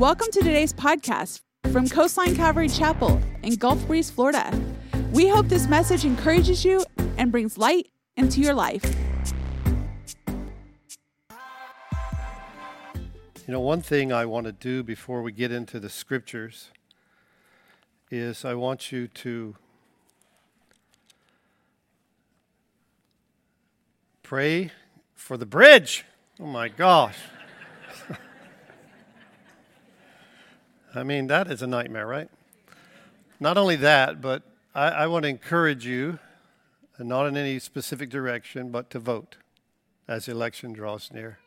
Welcome to today's podcast from Coastline Calvary Chapel in Gulf Breeze, Florida. We hope this message encourages you and brings light into your life. You know, one thing I want to do before we get into the scriptures is I want you to pray for the bridge. Oh my gosh. I mean, that is a nightmare, right? Not only that, but I, I want to encourage you, and not in any specific direction, but to vote as the election draws near.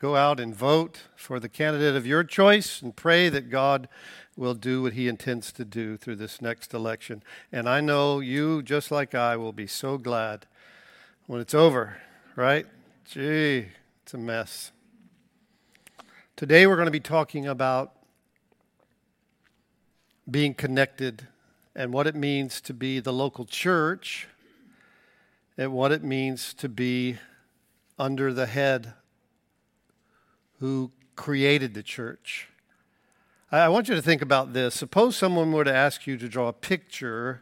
Go out and vote for the candidate of your choice and pray that God will do what he intends to do through this next election. And I know you, just like I, will be so glad when it's over, right? Gee, it's a mess. Today we're going to be talking about being connected and what it means to be the local church and what it means to be under the head who created the church. I want you to think about this. Suppose someone were to ask you to draw a picture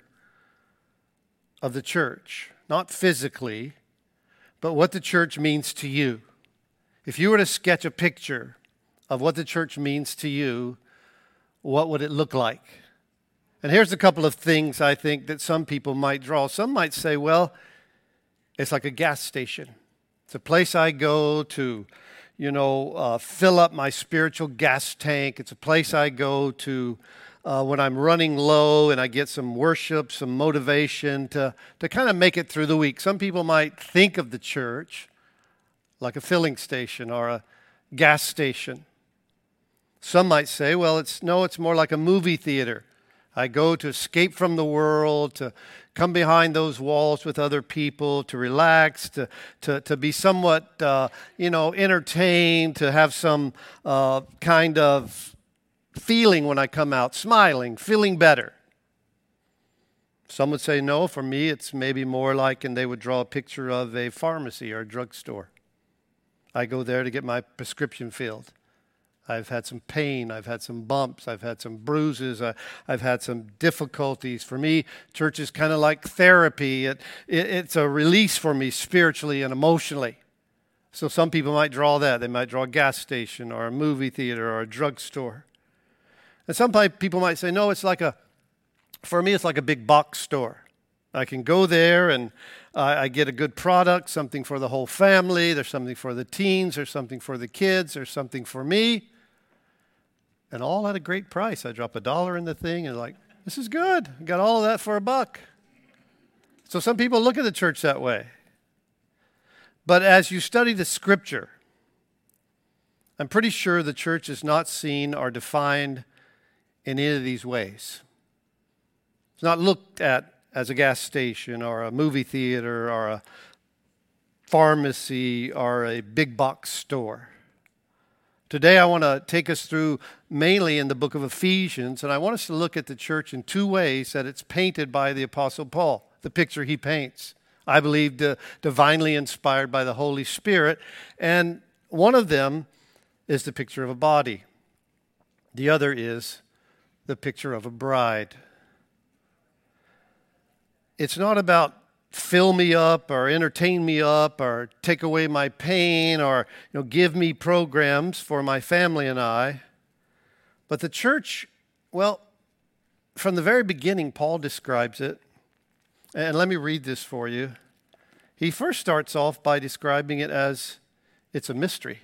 of the church, not physically, but what the church means to you. If you were to sketch a picture of what the church means to you, what would it look like? And here's a couple of things I think that some people might draw. Some might say, well, it's like a gas station. It's a place I go to, you know, uh, fill up my spiritual gas tank. It's a place I go to uh, when I'm running low and I get some worship, some motivation to, to kind of make it through the week. Some people might think of the church like a filling station or a gas station. Some might say, well, it's no, it's more like a movie theater. I go to escape from the world, to come behind those walls with other people, to relax, to, to, to be somewhat, uh, you know, entertained, to have some uh, kind of feeling when I come out, smiling, feeling better. Some would say, no, for me, it's maybe more like, and they would draw a picture of a pharmacy or a drugstore. I go there to get my prescription filled. I've had some pain. I've had some bumps. I've had some bruises. Uh, I, have had some difficulties. For me, church is kind of like therapy. It, it, it's a release for me spiritually and emotionally. So some people might draw that. They might draw a gas station or a movie theater or a drugstore. And some people might say, no, it's like a, for me, it's like a big box store. I can go there and I get a good product, something for the whole family. There's something for the teens. There's something for the kids. There's something for me and all at a great price. I drop a dollar in the thing and like, this is good. I got all of that for a buck. So some people look at the church that way. But as you study the scripture, I'm pretty sure the church is not seen or defined in any of these ways. It's not looked at as a gas station or a movie theater or a pharmacy or a big box store. Today, I want to take us through mainly in the book of Ephesians, and I want us to look at the church in two ways that it's painted by the Apostle Paul, the picture he paints. I believe the, divinely inspired by the Holy Spirit, and one of them is the picture of a body, the other is the picture of a bride. It's not about fill me up or entertain me up or take away my pain or you know, give me programs for my family and I. But the church, well, from the very beginning, Paul describes it. And let me read this for you. He first starts off by describing it as it's a mystery.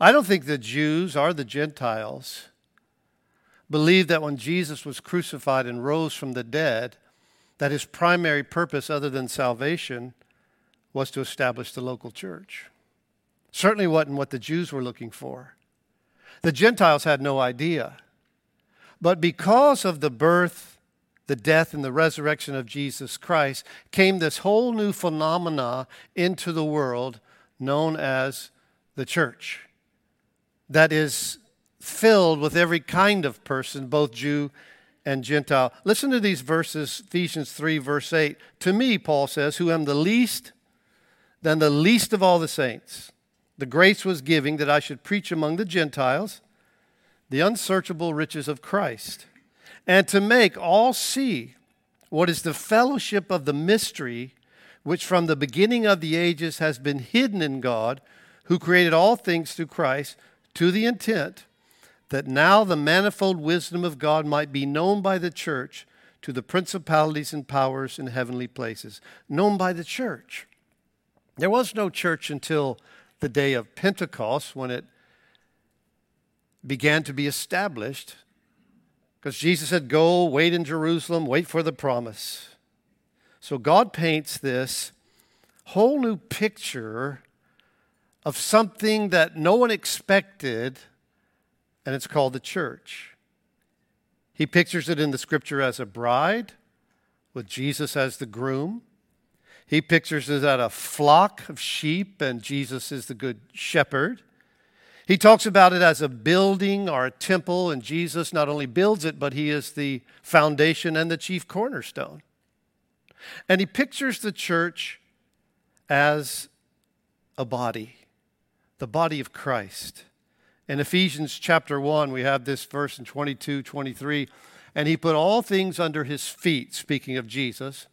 I don't think the Jews or the Gentiles believed that when Jesus was crucified and rose from the dead, that his primary purpose, other than salvation, was to establish the local church. Certainly wasn't what the Jews were looking for. The Gentiles had no idea. But because of the birth, the death, and the resurrection of Jesus Christ, came this whole new phenomena into the world known as the church that is filled with every kind of person, both Jew and Gentile. Listen to these verses, Ephesians 3, verse 8. To me, Paul says, who am the least, than the least of all the saints, the grace was giving that I should preach among the Gentiles the unsearchable riches of Christ, and to make all see what is the fellowship of the mystery which from the beginning of the ages has been hidden in God, who created all things through Christ, to the intent that now the manifold wisdom of God might be known by the church to the principalities and powers in heavenly places. Known by the church. There was no church until the day of Pentecost when it began to be established because Jesus said, Go, wait in Jerusalem, wait for the promise. So God paints this whole new picture of something that no one expected, and it's called the church. He pictures it in the scripture as a bride, with Jesus as the groom. He pictures it as a flock of sheep, and Jesus is the good shepherd. He talks about it as a building or a temple, and Jesus not only builds it, but he is the foundation and the chief cornerstone. And he pictures the church as a body, the body of Christ. In Ephesians chapter 1, we have this verse in 22, 23. And he put all things under his feet, speaking of Jesus,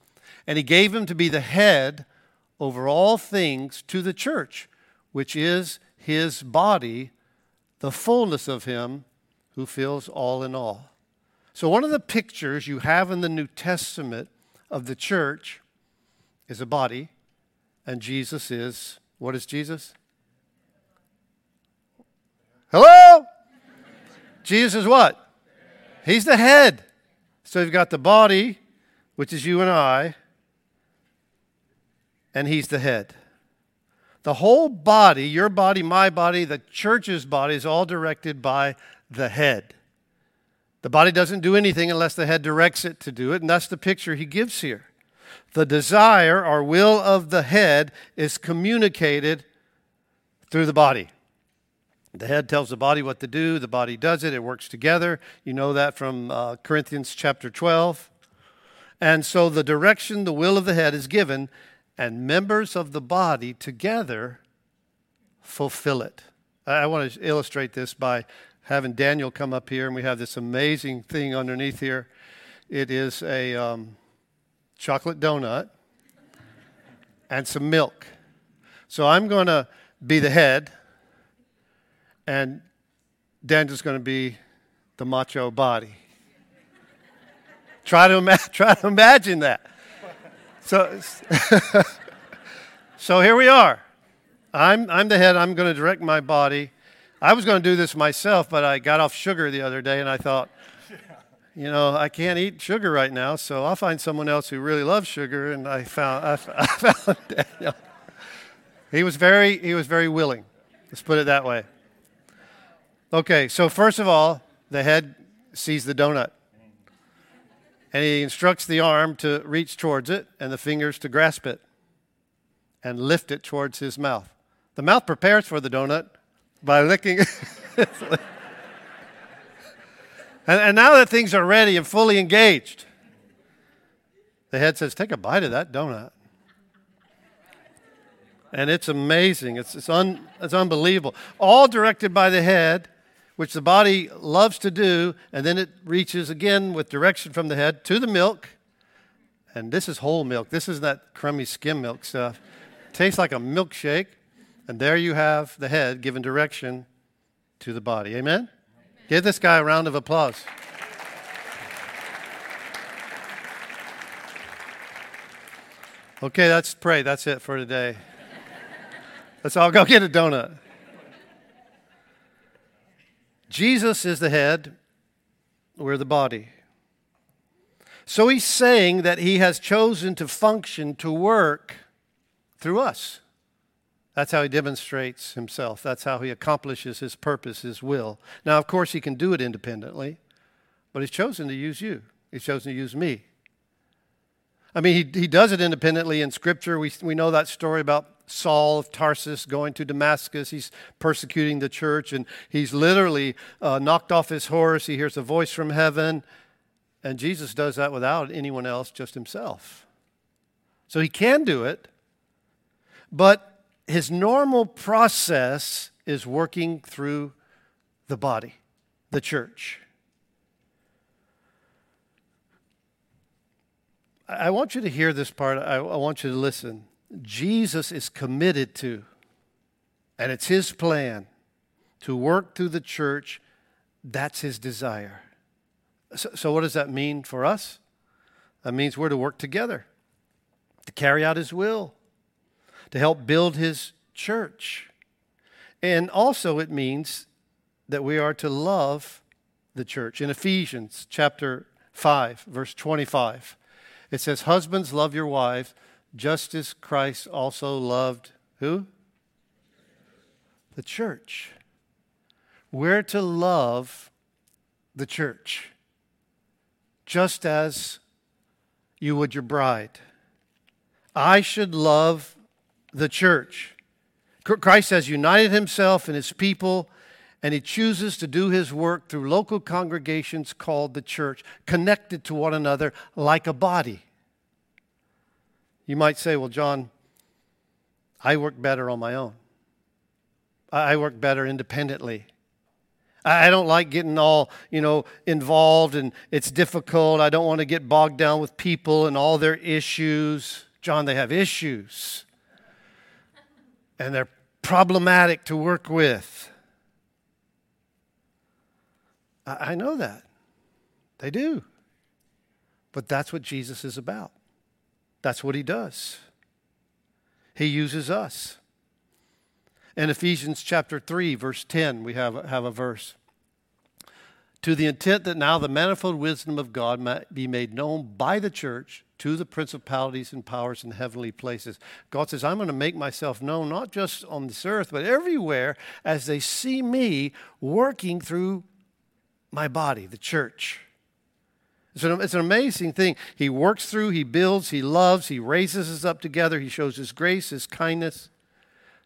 and he gave him to be the head over all things to the church, which is his body, the fullness of him who fills all in all. So, one of the pictures you have in the New Testament of the church is a body, and Jesus is what is Jesus? Hello? Jesus is what? He's the head. So you've got the body, which is you and I, and he's the head. The whole body, your body, my body, the church's body, is all directed by the head. The body doesn't do anything unless the head directs it to do it, and that's the picture he gives here. The desire or will of the head is communicated through the body. The head tells the body what to do, the body does it, it works together. You know that from uh, Corinthians chapter 12. And so the direction, the will of the head is given, and members of the body together fulfill it. I want to illustrate this by having Daniel come up here, and we have this amazing thing underneath here. It is a um, chocolate donut and some milk. So I'm going to be the head, and Daniel's going to be the macho body. try, to ima- try to imagine that. So, so here we are. I'm, I'm the head. I'm going to direct my body. I was going to do this myself, but I got off sugar the other day and I thought, you know, I can't eat sugar right now, so I'll find someone else who really loves sugar. And I found, I, I found Daniel. He was very, he was very willing. Let's put it that way. Okay, so first of all, the head sees the donut and he instructs the arm to reach towards it and the fingers to grasp it and lift it towards his mouth. The mouth prepares for the donut by licking. and, and now that things are ready and fully engaged, the head says, Take a bite of that donut. And it's amazing. It's, it's, un, it's unbelievable. All directed by the head which the body loves to do, and then it reaches again with direction from the head to the milk. And this is whole milk. This is that crummy skim milk stuff. Tastes like a milkshake. And there you have the head giving direction to the body. Amen? Amen? Give this guy a round of applause. Okay, let's pray. That's it for today. Let's all go get a donut. Jesus is the head, we're the body. So he's saying that he has chosen to function, to work through us. That's how he demonstrates himself. That's how he accomplishes his purpose, his will. Now, of course, he can do it independently, but he's chosen to use you. He's chosen to use me. I mean, he, he does it independently in Scripture. We, we know that story about Saul of Tarsus going to Damascus. He's persecuting the church, and he's literally uh, knocked off his horse. He hears a voice from heaven, and Jesus does that without anyone else, just himself. So he can do it, but his normal process is working through the body. the church. I want you to hear this part. I, I want you to listen. Jesus is committed to, and it's his plan to work through the church. That's his desire. So, so, what does that mean for us? That means we're to work together to carry out his will, to help build his church. And also, it means that we are to love the church. In Ephesians chapter 5, verse 25, it says, Husbands, love your wives, just as Christ also loved who? The church. We're to love the church, just as you would your bride. I should love the church. Christ has united himself and his people, and he chooses to do his work through local congregations called the church, connected to one another like a body. You might say, Well, John, I work better on my own. I work better independently. I don't like getting all, you know, involved and it's difficult. I don't want to get bogged down with people and all their issues. John, they have issues and they're problematic to work with. I, know that. They do. But that's what Jesus is about. That's what he does. He uses us. In Ephesians chapter 3, verse 10, we have, have a verse. To the intent that now the manifold wisdom of God might be made known by the church to the principalities and powers in heavenly places. God says, I'm going to make myself known not just on this earth, but everywhere as they see me working through my body, the church. It's an, it's an amazing thing. He works through, he builds, he loves, he raises us up together, he shows his grace, his kindness,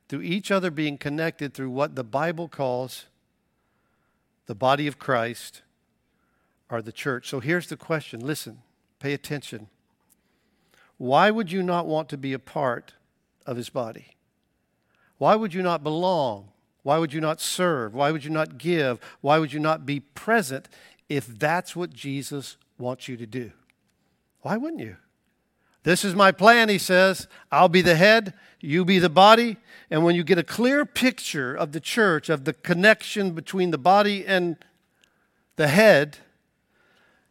through each other being connected through what the Bible calls the body of Christ or the church. So here's the question listen, pay attention. Why would you not want to be a part of his body? Why would you not belong? Why would you not serve? Why would you not give? Why would you not be present if that's what Jesus wants you to do? Why wouldn't you? This is my plan, he says. I'll be the head, you be the body. And when you get a clear picture of the church, of the connection between the body and the head,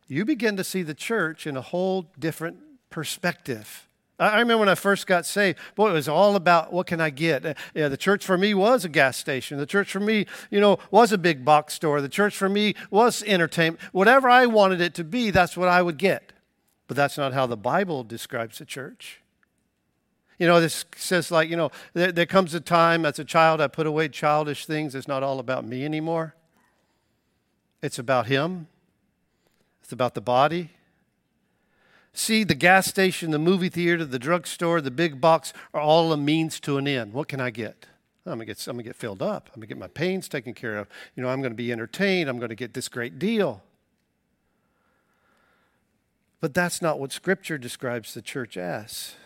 you begin to see the church in a whole different perspective. I remember when I first got saved, boy, it was all about what can I get? Uh, yeah, the church for me was a gas station. The church for me, you know, was a big box store. The church for me was entertainment. Whatever I wanted it to be, that's what I would get. But that's not how the Bible describes the church. You know, this says, like, you know, there, there comes a time as a child I put away childish things. It's not all about me anymore, it's about Him, it's about the body, See, the gas station, the movie theater, the drugstore, the big box are all a means to an end. What can I get? I'm gonna get, I'm gonna get filled up. I'm gonna get my pains taken care of. You know, I'm gonna be entertained. I'm gonna get this great deal. But that's not what Scripture describes the church as.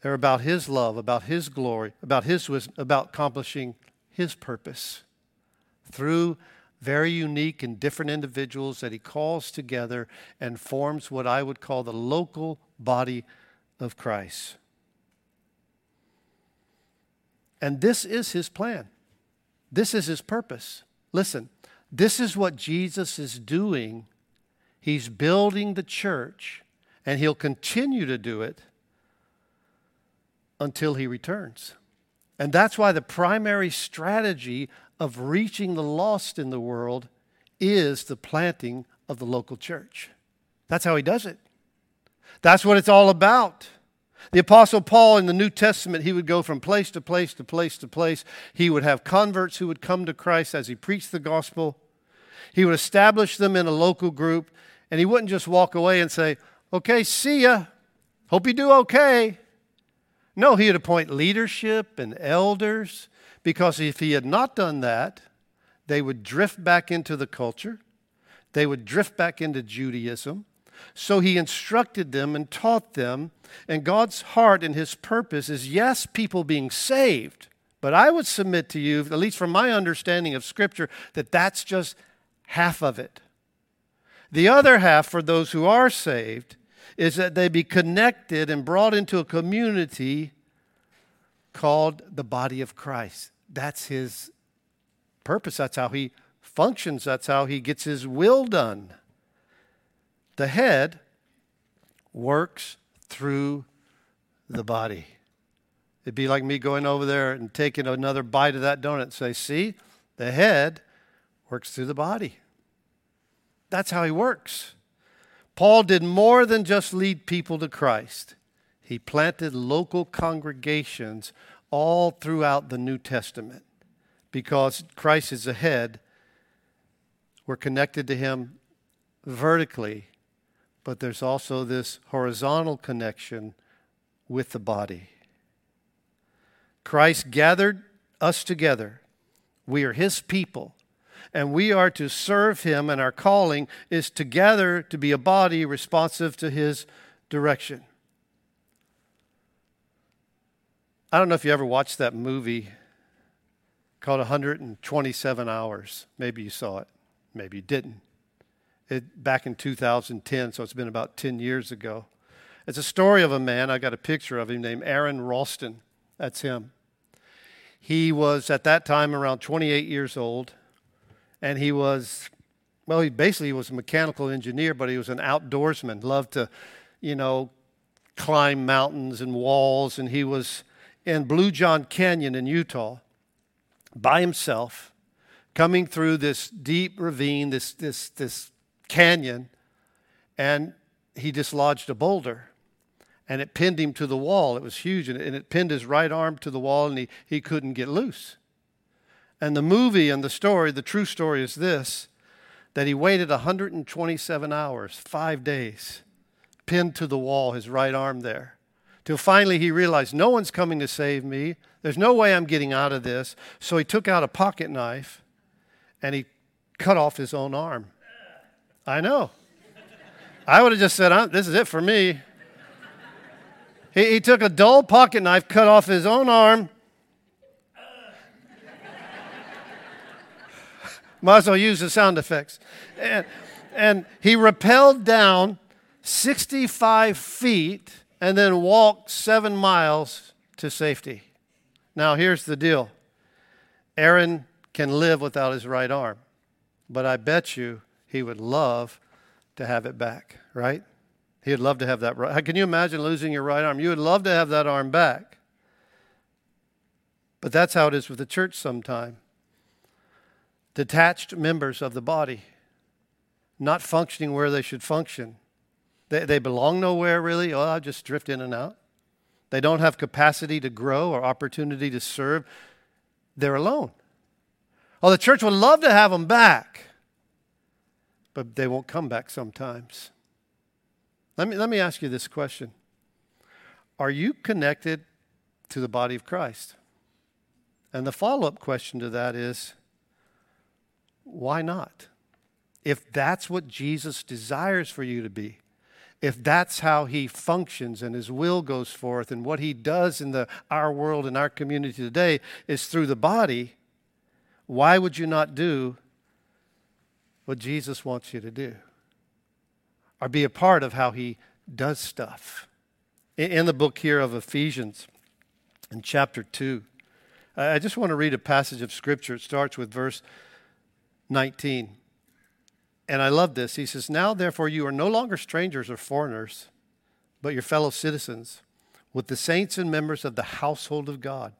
They're about His love, about His glory, about His wisdom, about accomplishing His purpose through very unique and different individuals that he calls together and forms what I would call the local body of Christ. And this is his plan. This is his purpose. Listen, this is what Jesus is doing. He's building the church, and he'll continue to do it until he returns. And that's why the primary strategy of reaching the lost in the world is the planting of the local church. That's how he does it. That's what it's all about. The Apostle Paul in the New Testament, he would go from place to place to place to place. He would have converts who would come to Christ as he preached the gospel. He would establish them in a local group, and he wouldn't just walk away and say, Okay, see ya. Hope you do okay. No, he would appoint leadership and elders because if he had not done that, they would drift back into the culture, they would drift back into Judaism. So he instructed them and taught them. And God's heart and his purpose is yes, people being saved, But I would submit to you, at least from my understanding of Scripture, that that's just half of it. The other half, for those who are saved, is that they be connected and brought into a community called the body of Christ. That's his purpose. That's how he functions. That's how he gets his will done. The head works through the body. It'd be like me going over there and taking another bite of that donut and say, see, the head works through the body. That's how he works. Paul did more than just lead people to Christ. He planted local congregations all throughout the New Testament because Christ is the head. We're connected to him vertically, but there's also this horizontal connection with the body. Christ gathered us together. We are his people, and we are to serve him, and our calling is together to be a body responsive to his direction. I don't know if you ever watched that movie called 127 Hours. Maybe you saw it, maybe you didn't. It, back in 2010, so it's been about 10 years ago. It's a story of a man, I got a picture of him, named Aron Ralston. That's him. He was at that time around 28 years old, and he was, well, he basically was a mechanical engineer, but he was an outdoorsman, loved to, you know, climb mountains and walls, and he was in Blue John Canyon in Utah by himself, coming through this deep ravine, this, this, this canyon, and he dislodged a boulder and it pinned him to the wall. It was huge and it, pinned his right arm to the wall and he, he couldn't get loose. And the movie and the story, the true story is this that he waited 127 hours, five days, pinned to the wall, his right arm there till finally he realized no one's coming to save me. There's no way I'm getting out of this. So he took out a pocket knife and he cut off his own arm. I know. I would have just said, uh, This is it for me. He, he took a dull pocket knife, cut off his own arm. Might as well use the sound effects. And, and he rappelled down 65 feet and then walked seven miles to safety. Now, here's the deal Aron can live without his right arm, but I bet you he would love to have it back, right? He'd love to have that right. Can you imagine losing your right arm? You would love to have that arm back. But that's how it is with the church sometime. Detached members of the body, not functioning where they should function. They, they belong nowhere, really. Oh, I'll just drift in and out. They don't have capacity to grow or opportunity to serve. They're alone. Oh, the church would love to have them back, but they won't come back sometimes. Let me, let me ask you this question Are you connected to the body of Christ? And the follow up question to that is why not? If that's what Jesus desires for you to be, if that's how he functions and his will goes forth and what he does in the, our world and our community today is through the body, why would you not do what Jesus wants you to do? Or be a part of how he does stuff. In the book here of Ephesians, in chapter 2, I just want to read a passage of scripture. It starts with verse 19. And I love this. He says, Now therefore you are no longer strangers or foreigners, but your fellow citizens, with the saints and members of the household of God,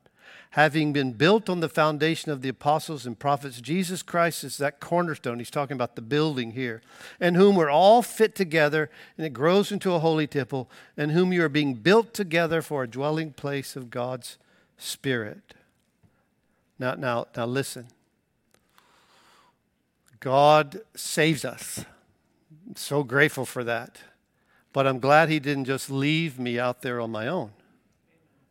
having been built on the foundation of the apostles and prophets. Jesus Christ is that cornerstone. He's talking about the building here, and whom we're all fit together, and it grows into a holy temple, and whom you are being built together for a dwelling place of God's Spirit. Now, now, now listen. God saves us. I'm so grateful for that. But I'm glad He didn't just leave me out there on my own.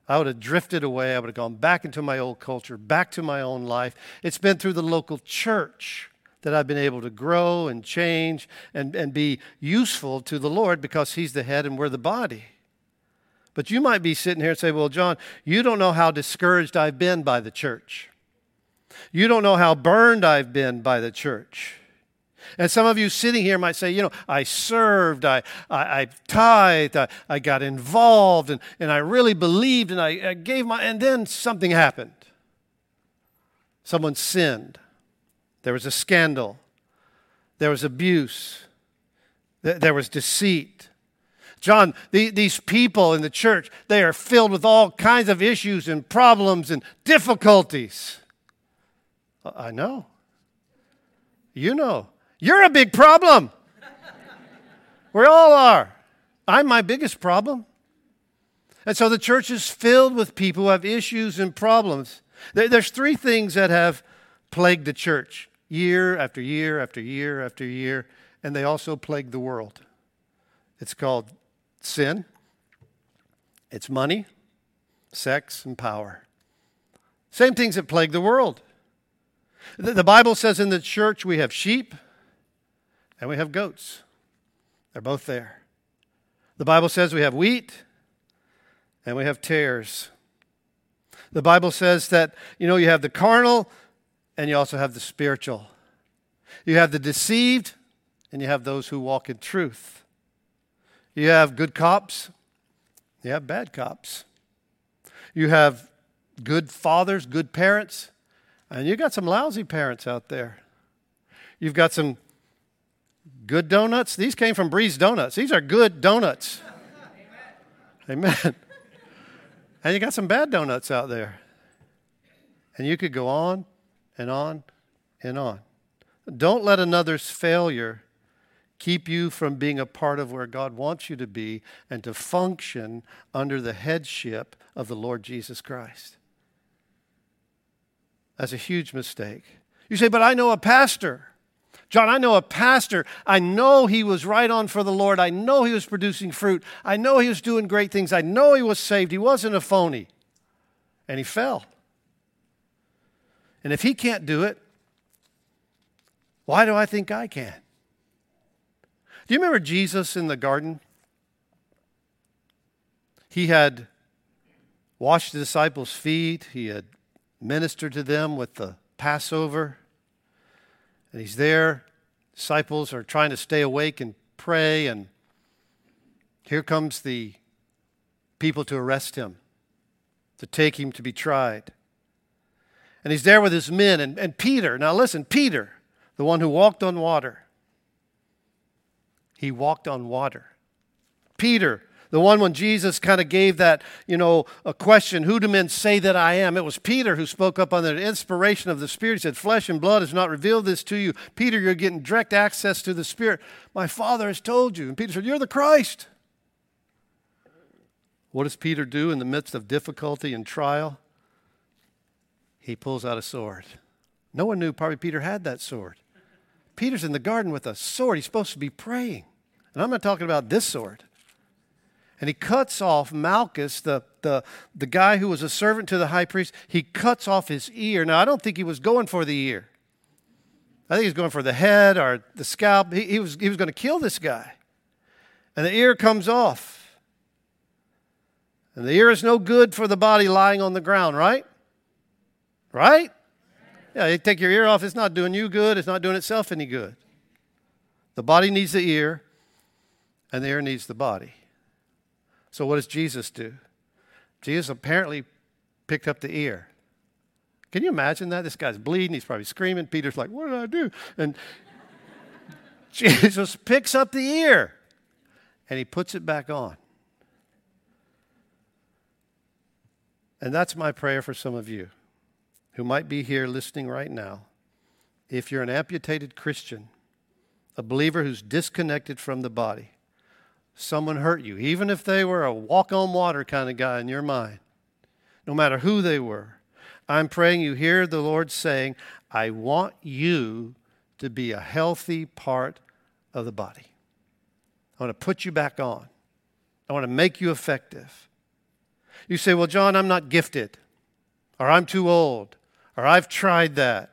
I would have drifted away. I would have gone back into my old culture, back to my own life. It's been through the local church that I've been able to grow and change and, and be useful to the Lord because He's the head and we're the body. But you might be sitting here and say, Well, John, you don't know how discouraged I've been by the church. You don't know how burned I've been by the church. And some of you sitting here might say, you know, I served, I, I, I tithed, I, I got involved, and, and I really believed, and I, I gave my, and then something happened. Someone sinned. There was a scandal. There was abuse. There was deceit. John, the, these people in the church, they are filled with all kinds of issues and problems and difficulties. I know. You know. You're a big problem. we all are. I'm my biggest problem. And so the church is filled with people who have issues and problems. There's three things that have plagued the church year after year after year after year, and they also plague the world. It's called sin, it's money, sex, and power. Same things that plague the world. The Bible says in the church we have sheep and we have goats. They're both there. The Bible says we have wheat and we have tares. The Bible says that, you know, you have the carnal and you also have the spiritual. You have the deceived and you have those who walk in truth. You have good cops, you have bad cops. You have good fathers, good parents, and you got some lousy parents out there. You've got some Good donuts? These came from Breeze Donuts. These are good donuts. Amen. Amen. And you got some bad donuts out there. And you could go on and on and on. Don't let another's failure keep you from being a part of where God wants you to be and to function under the headship of the Lord Jesus Christ. That's a huge mistake. You say, but I know a pastor. John, I know a pastor. I know he was right on for the Lord. I know he was producing fruit. I know he was doing great things. I know he was saved. He wasn't a phony. And he fell. And if he can't do it, why do I think I can? Do you remember Jesus in the garden? He had washed the disciples' feet, he had ministered to them with the Passover. And he's there. Disciples are trying to stay awake and pray. And here comes the people to arrest him, to take him to be tried. And he's there with his men. And, and Peter, now listen, Peter, the one who walked on water, he walked on water. Peter, the one when Jesus kind of gave that, you know, a question, who do men say that I am? It was Peter who spoke up on the inspiration of the Spirit. He said, Flesh and blood has not revealed this to you. Peter, you're getting direct access to the Spirit. My Father has told you. And Peter said, You're the Christ. What does Peter do in the midst of difficulty and trial? He pulls out a sword. No one knew probably Peter had that sword. Peter's in the garden with a sword. He's supposed to be praying. And I'm not talking about this sword and he cuts off Malchus, the, the, the guy who was a servant to the high priest. He cuts off his ear. Now, I don't think he was going for the ear. I think he's going for the head or the scalp. He, he was, he was going to kill this guy. And the ear comes off. And the ear is no good for the body lying on the ground, right? Right? Yeah, you take your ear off, it's not doing you good, it's not doing itself any good. The body needs the ear, and the ear needs the body. So, what does Jesus do? Jesus apparently picked up the ear. Can you imagine that? This guy's bleeding. He's probably screaming. Peter's like, What did I do? And Jesus picks up the ear and he puts it back on. And that's my prayer for some of you who might be here listening right now. If you're an amputated Christian, a believer who's disconnected from the body, someone hurt you, even if they were a walk on water kind of guy in your mind, no matter who they were, I'm praying you hear the Lord saying, I want you to be a healthy part of the body. I want to put you back on. I want to make you effective. You say, Well, John, I'm not gifted, or I'm too old, or I've tried that,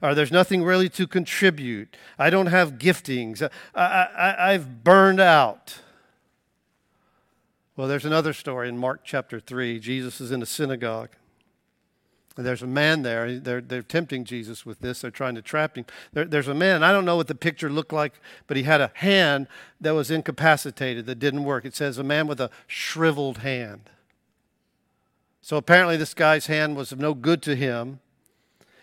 or there's nothing really to contribute. I don't have giftings. I, I, I've burned out. Well, there's another story in Mark chapter 3. Jesus is in a synagogue. And there's a man there. They're, they're tempting Jesus with this. They're trying to trap him. There, there's a man. I don't know what the picture looked like, but he had a hand that was incapacitated, that didn't work. It says a man with a shriveled hand. So apparently, this guy's hand was of no good to him.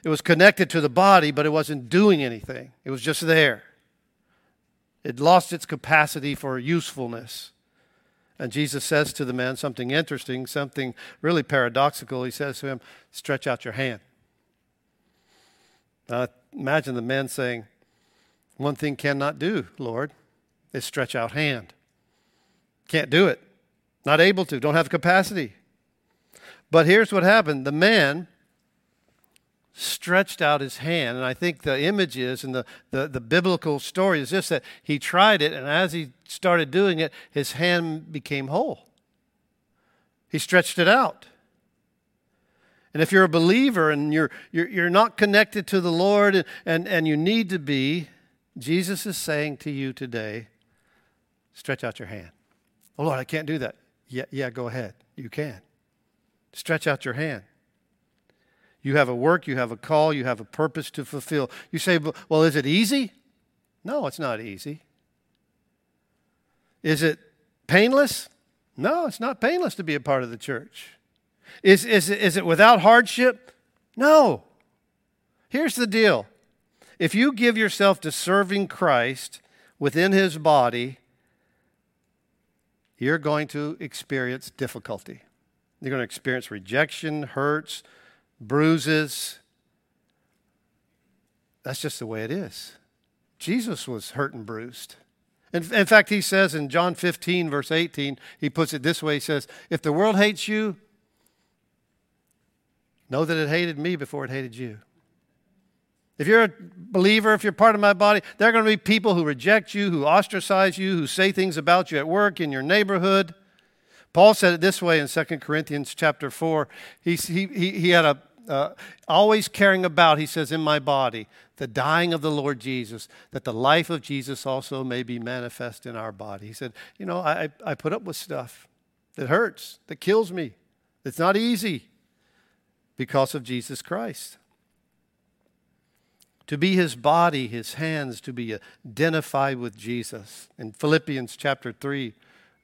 It was connected to the body, but it wasn't doing anything, it was just there. It lost its capacity for usefulness. And Jesus says to the man something interesting, something really paradoxical. He says to him, Stretch out your hand. Now, imagine the man saying, One thing cannot do, Lord, is stretch out hand. Can't do it. Not able to, don't have capacity. But here's what happened the man stretched out his hand. And I think the image is, and the, the, the, biblical story is just that he tried it, and as he started doing it, his hand became whole. He stretched it out. And if you're a believer and you're, you're, you're not connected to the Lord and, and, and you need to be, Jesus is saying to you today, stretch out your hand. Oh, Lord, I can't do that. Yeah, yeah, go ahead. You can. Stretch out your hand. You have a work, you have a call, you have a purpose to fulfill. You say, well, is it easy? No, it's not easy. Is it painless? No, it's not painless to be a part of the church. Is, is, is it without hardship? No. Here's the deal if you give yourself to serving Christ within his body, you're going to experience difficulty. You're going to experience rejection, hurts, bruises. That's just the way it is. Jesus was hurt and bruised. In, in, fact, he says in John 15, verse 18, he puts it this way He says, If the world hates you, know that it hated me before it hated you. If you're a believer, if you're part of my body, there are going to be people who reject you, who ostracize you, who say things about you at work, in your neighborhood. Paul said it this way in 2 Corinthians chapter 4. He, he, he had a uh, always caring about, he says, in my body, the dying of the Lord Jesus, that the life of Jesus also may be manifest in our body. He said, You know, I, I put up with stuff that hurts, that kills me. It's not easy because of Jesus Christ. To be his body, his hands, to be identified with Jesus. In Philippians chapter 3,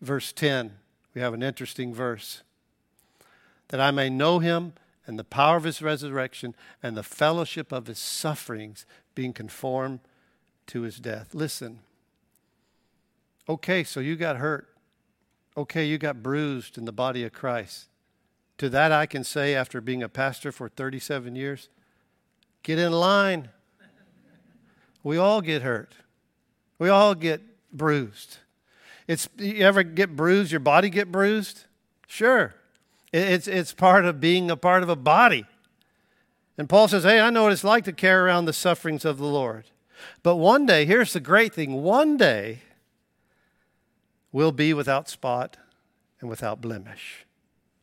verse 10, we have an interesting verse. That I may know him and the power of his resurrection and the fellowship of his sufferings, being conformed to his death. Listen. Okay, so you got hurt. Okay, you got bruised in the body of Christ. To that I can say, after being a pastor for 37 years, get in line. We all get hurt. We all get bruised. It's you ever get bruised, your body get bruised? Sure. It's, it's part of being a part of a body. And Paul says, Hey, I know what it's like to carry around the sufferings of the Lord. But one day, here's the great thing one day, we'll be without spot and without blemish.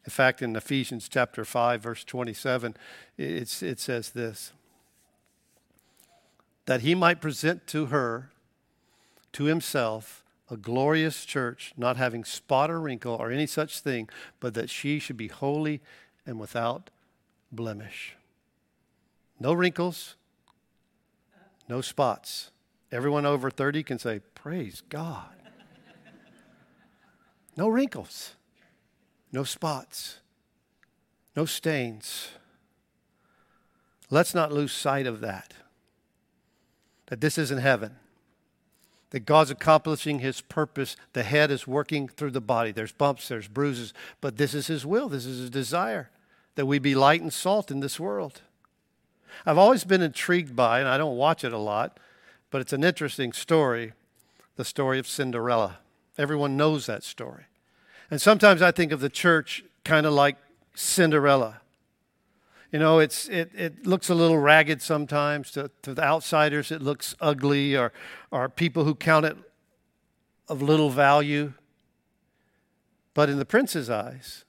In fact, in Ephesians chapter 5, verse 27, it says this that he might present to her, to himself, a glorious church, not having spot or wrinkle or any such thing, but that she should be holy and without blemish. No wrinkles, no spots. Everyone over 30 can say, Praise God. No wrinkles, no spots, no stains. Let's not lose sight of that. That this isn't heaven that God's accomplishing his purpose. The head is working through the body. There's bumps, there's bruises, but this is his will, this is his desire that we be light and salt in this world. I've always been intrigued by, and I don't watch it a lot, but it's an interesting story the story of Cinderella. Everyone knows that story. And sometimes I think of the church kind of like Cinderella. You know, it's, it, it looks a little ragged sometimes. To, to the outsiders, it looks ugly, or, or people who count it of little value. But in the prince's eyes,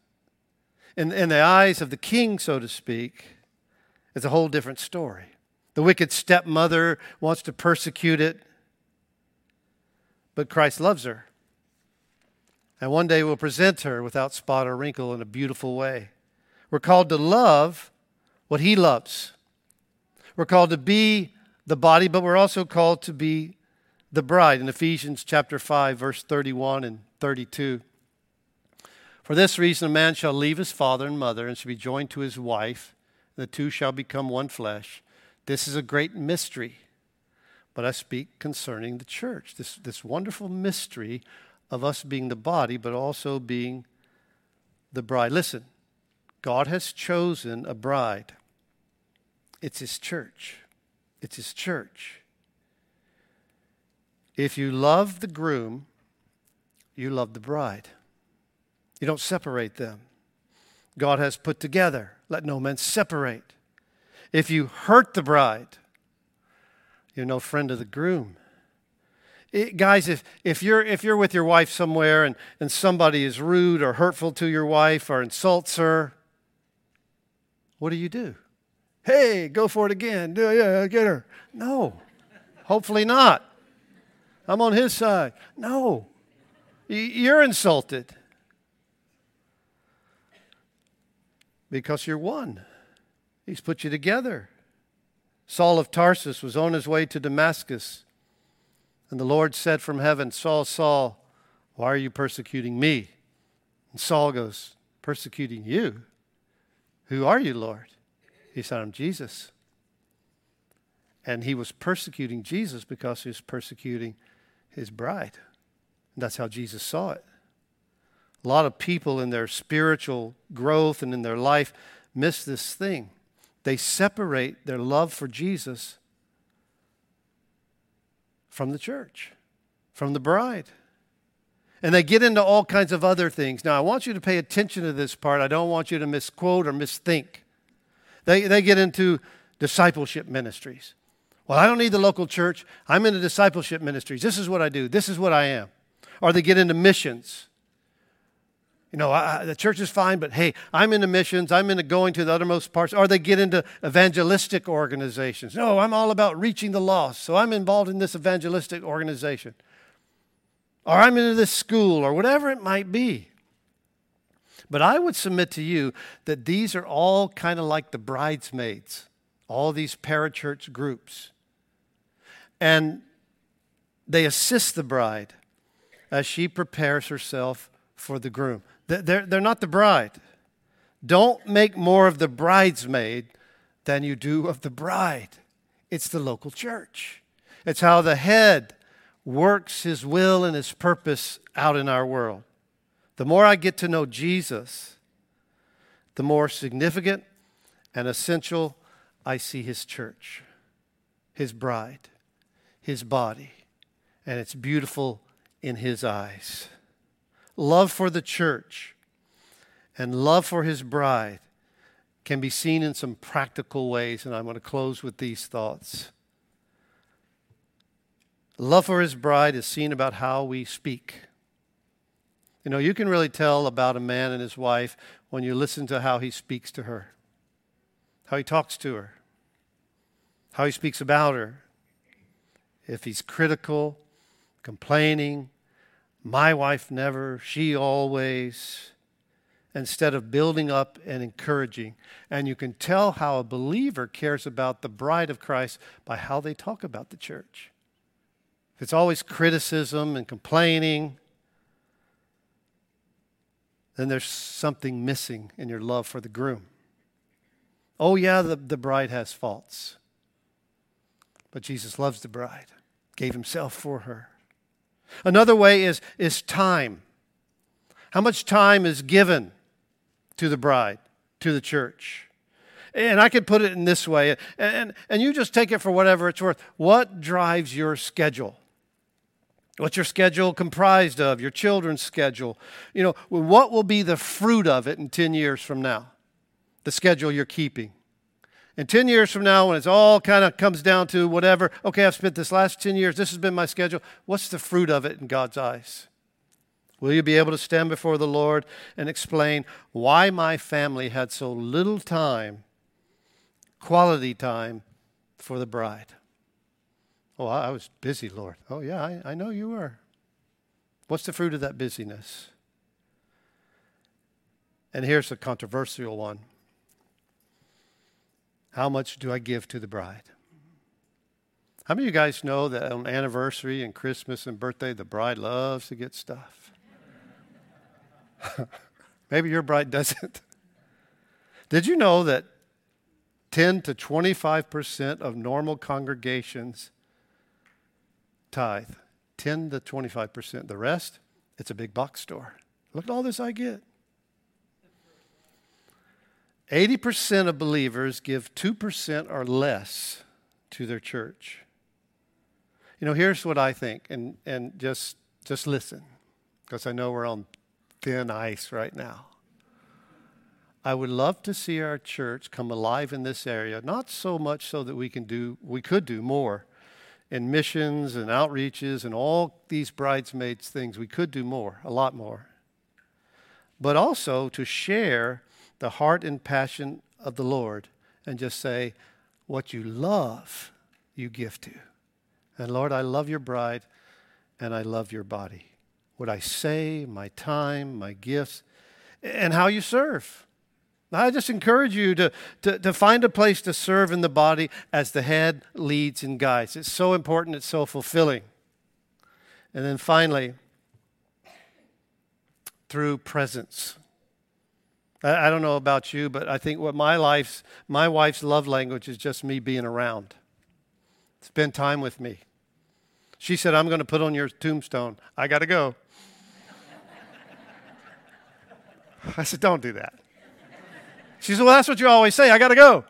in, in the eyes of the king, so to speak, it's a whole different story. The wicked stepmother wants to persecute it, but Christ loves her. And one day we'll present her without spot or wrinkle in a beautiful way. We're called to love what He loves. We're called to be the body, but we're also called to be the bride in Ephesians chapter 5, verse 31 and 32. For this reason, a man shall leave his father and mother and shall be joined to his wife, and the two shall become one flesh. This is a great mystery, but I speak concerning the church. This, this wonderful mystery of us being the body, but also being the bride. Listen, God has chosen a bride, it's His church. It's His church. If you love the groom, you love the bride. You don't separate them. God has put together. Let no man separate. If you hurt the bride, you're no friend of the groom. It, guys, if, if, you're, if you're with your wife somewhere and, and somebody is rude or hurtful to your wife or insults her, what do you do? Hey, go for it again. Yeah, yeah, get her. No, hopefully not. I'm on his side. No, you're insulted. because you're one. He's put you together. Saul of Tarsus was on his way to Damascus, and the Lord said from heaven, Saul, Saul, why are you persecuting me? And Saul goes, Persecuting you? Who are you, Lord? He said, I'm Jesus. And he was persecuting Jesus because he was persecuting his bride. And that's how Jesus saw it. A lot of people in their spiritual growth and in their life miss this thing. They separate their love for Jesus from the church, from the bride. And they get into all kinds of other things. Now, I want you to pay attention to this part. I don't want you to misquote or misthink. They, they get into discipleship ministries. Well, I don't need the local church. I'm into discipleship ministries. This is what I do. This is what I am. Or they get into missions. You know, I, the church is fine, but hey, I'm into missions. I'm into going to the uttermost parts. Or they get into evangelistic organizations. No, I'm all about reaching the lost. So I'm involved in this evangelistic organization. Or I'm into this school, or whatever it might be. But I would submit to you that these are all kind of like the bridesmaids, all these parachurch groups. And they assist the bride as she prepares herself for the groom. They're, they're not the bride. Don't make more of the bridesmaid than you do of the bride. It's the local church. It's how the head works his will and his purpose out in our world. The more I get to know Jesus, the more significant and essential I see his church, his bride, his body, and it's beautiful in his eyes love for the church and love for his bride can be seen in some practical ways, and I'm going to close with these thoughts. Love for his bride is seen about how we speak. You know, you can really tell about a man and his wife when you listen to how he speaks to her, how he talks to her, how he speaks about her. If he's critical, complaining, my wife never, she always, instead of building up and encouraging. And you can tell how a believer cares about the bride of Christ by how they talk about the church. If it's always criticism and complaining, then there's something missing in your love for the groom. Oh, yeah, the, the bride has faults. But Jesus loves the bride, gave himself for her. Another way is, is time. How much time is given to the bride, to the church? And I could put it in this way, and, and you just take it for whatever it's worth. What drives your schedule? What's your schedule comprised of? Your children's schedule? You know, what will be the fruit of it in 10 years from now? The schedule you're keeping. And 10 years from now, when it's all kind of comes down to whatever, okay, I've spent this last 10 years, this has been my schedule, what's the fruit of it in God's eyes? Will you be able to stand before the Lord and explain why my family had so little time, quality time, for the bride? Oh, I was busy, Lord. Oh, yeah, I, I know you were. What's the fruit of that busyness? And here's a controversial one How much do I give to the bride? How many of you guys know that on anniversary and Christmas and birthday, the bride loves to get stuff? Maybe your bride doesn't. Did you know that 10 to 25% of normal congregations tithe? 10 to 25%. The rest, it's a big box store. Look at all this I get. 80% of believers give 2% or less to their church. You know, here's what I think, and, and just, just listen, because I know we're on thin ice right now. I would love to see our church come alive in this area, not so much so that we can do, we could do more in missions and outreaches and all these bridesmaids things. We could do more, a lot more. But also to share the heart and passion of the Lord and just say, what you love, you give to. And Lord, I love your bride and I love your body. What I say, my time, my gifts, and how you serve. I just encourage you to, to, to, find a place to serve in the body as the head leads and guides. It's so important, it's so fulfilling. And then finally, through presence. I, I don't know about you, but I think what my life's my wife's love language is just me being around. Spend time with me. She said, I'm going to put on your tombstone. I got to go. I said, Don't do that. She said, Well, that's what you always say. I got to go.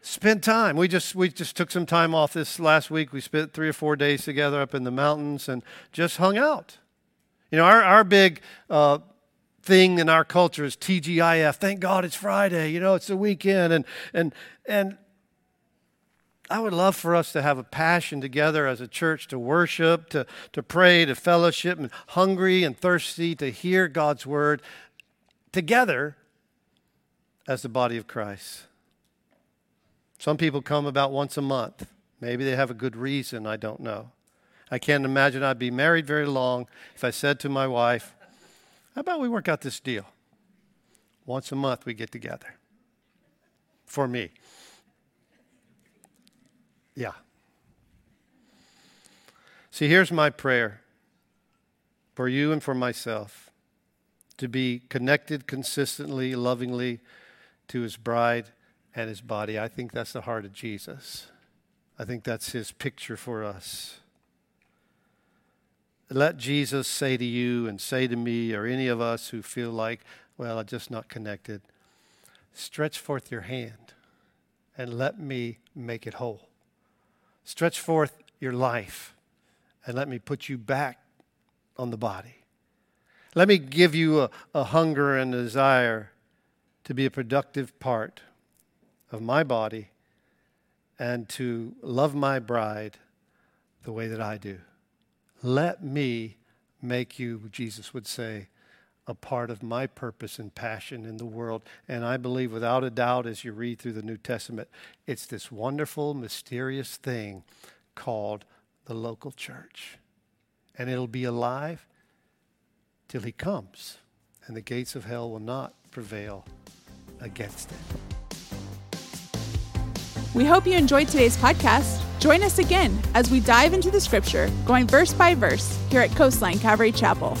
Spend time. We just we just took some time off this last week. We spent three or four days together up in the mountains and just hung out. You know, our our big uh, thing in our culture is TGIF. Thank God it's Friday. You know, it's the weekend, and and and I would love for us to have a passion together as a church to worship, to, to pray, to fellowship, and hungry and thirsty to hear God's word together as the body of Christ. Some people come about once a month. Maybe they have a good reason, I don't know. I can't imagine I'd be married very long if I said to my wife, How about we work out this deal? Once a month we get together. For me. Yeah. See, here's my prayer for you and for myself to be connected consistently, lovingly to his bride and his body. I think that's the heart of Jesus. I think that's his picture for us. Let Jesus say to you and say to me, or any of us who feel like, well, I'm just not connected, stretch forth your hand and let me make it whole. Stretch forth your life and let me put you back on the body. Let me give you a, a hunger and a desire to be a productive part of my body and to love my bride the way that I do. Let me make you, Jesus would say, a part of my purpose and passion in the world. And I believe, without a doubt, as you read through the New Testament, it's this wonderful, mysterious thing called the local church. And it'll be alive till he comes, and the gates of hell will not prevail against it. We hope you enjoyed today's podcast. Join us again as we dive into the scripture, going verse by verse, here at Coastline Calvary Chapel.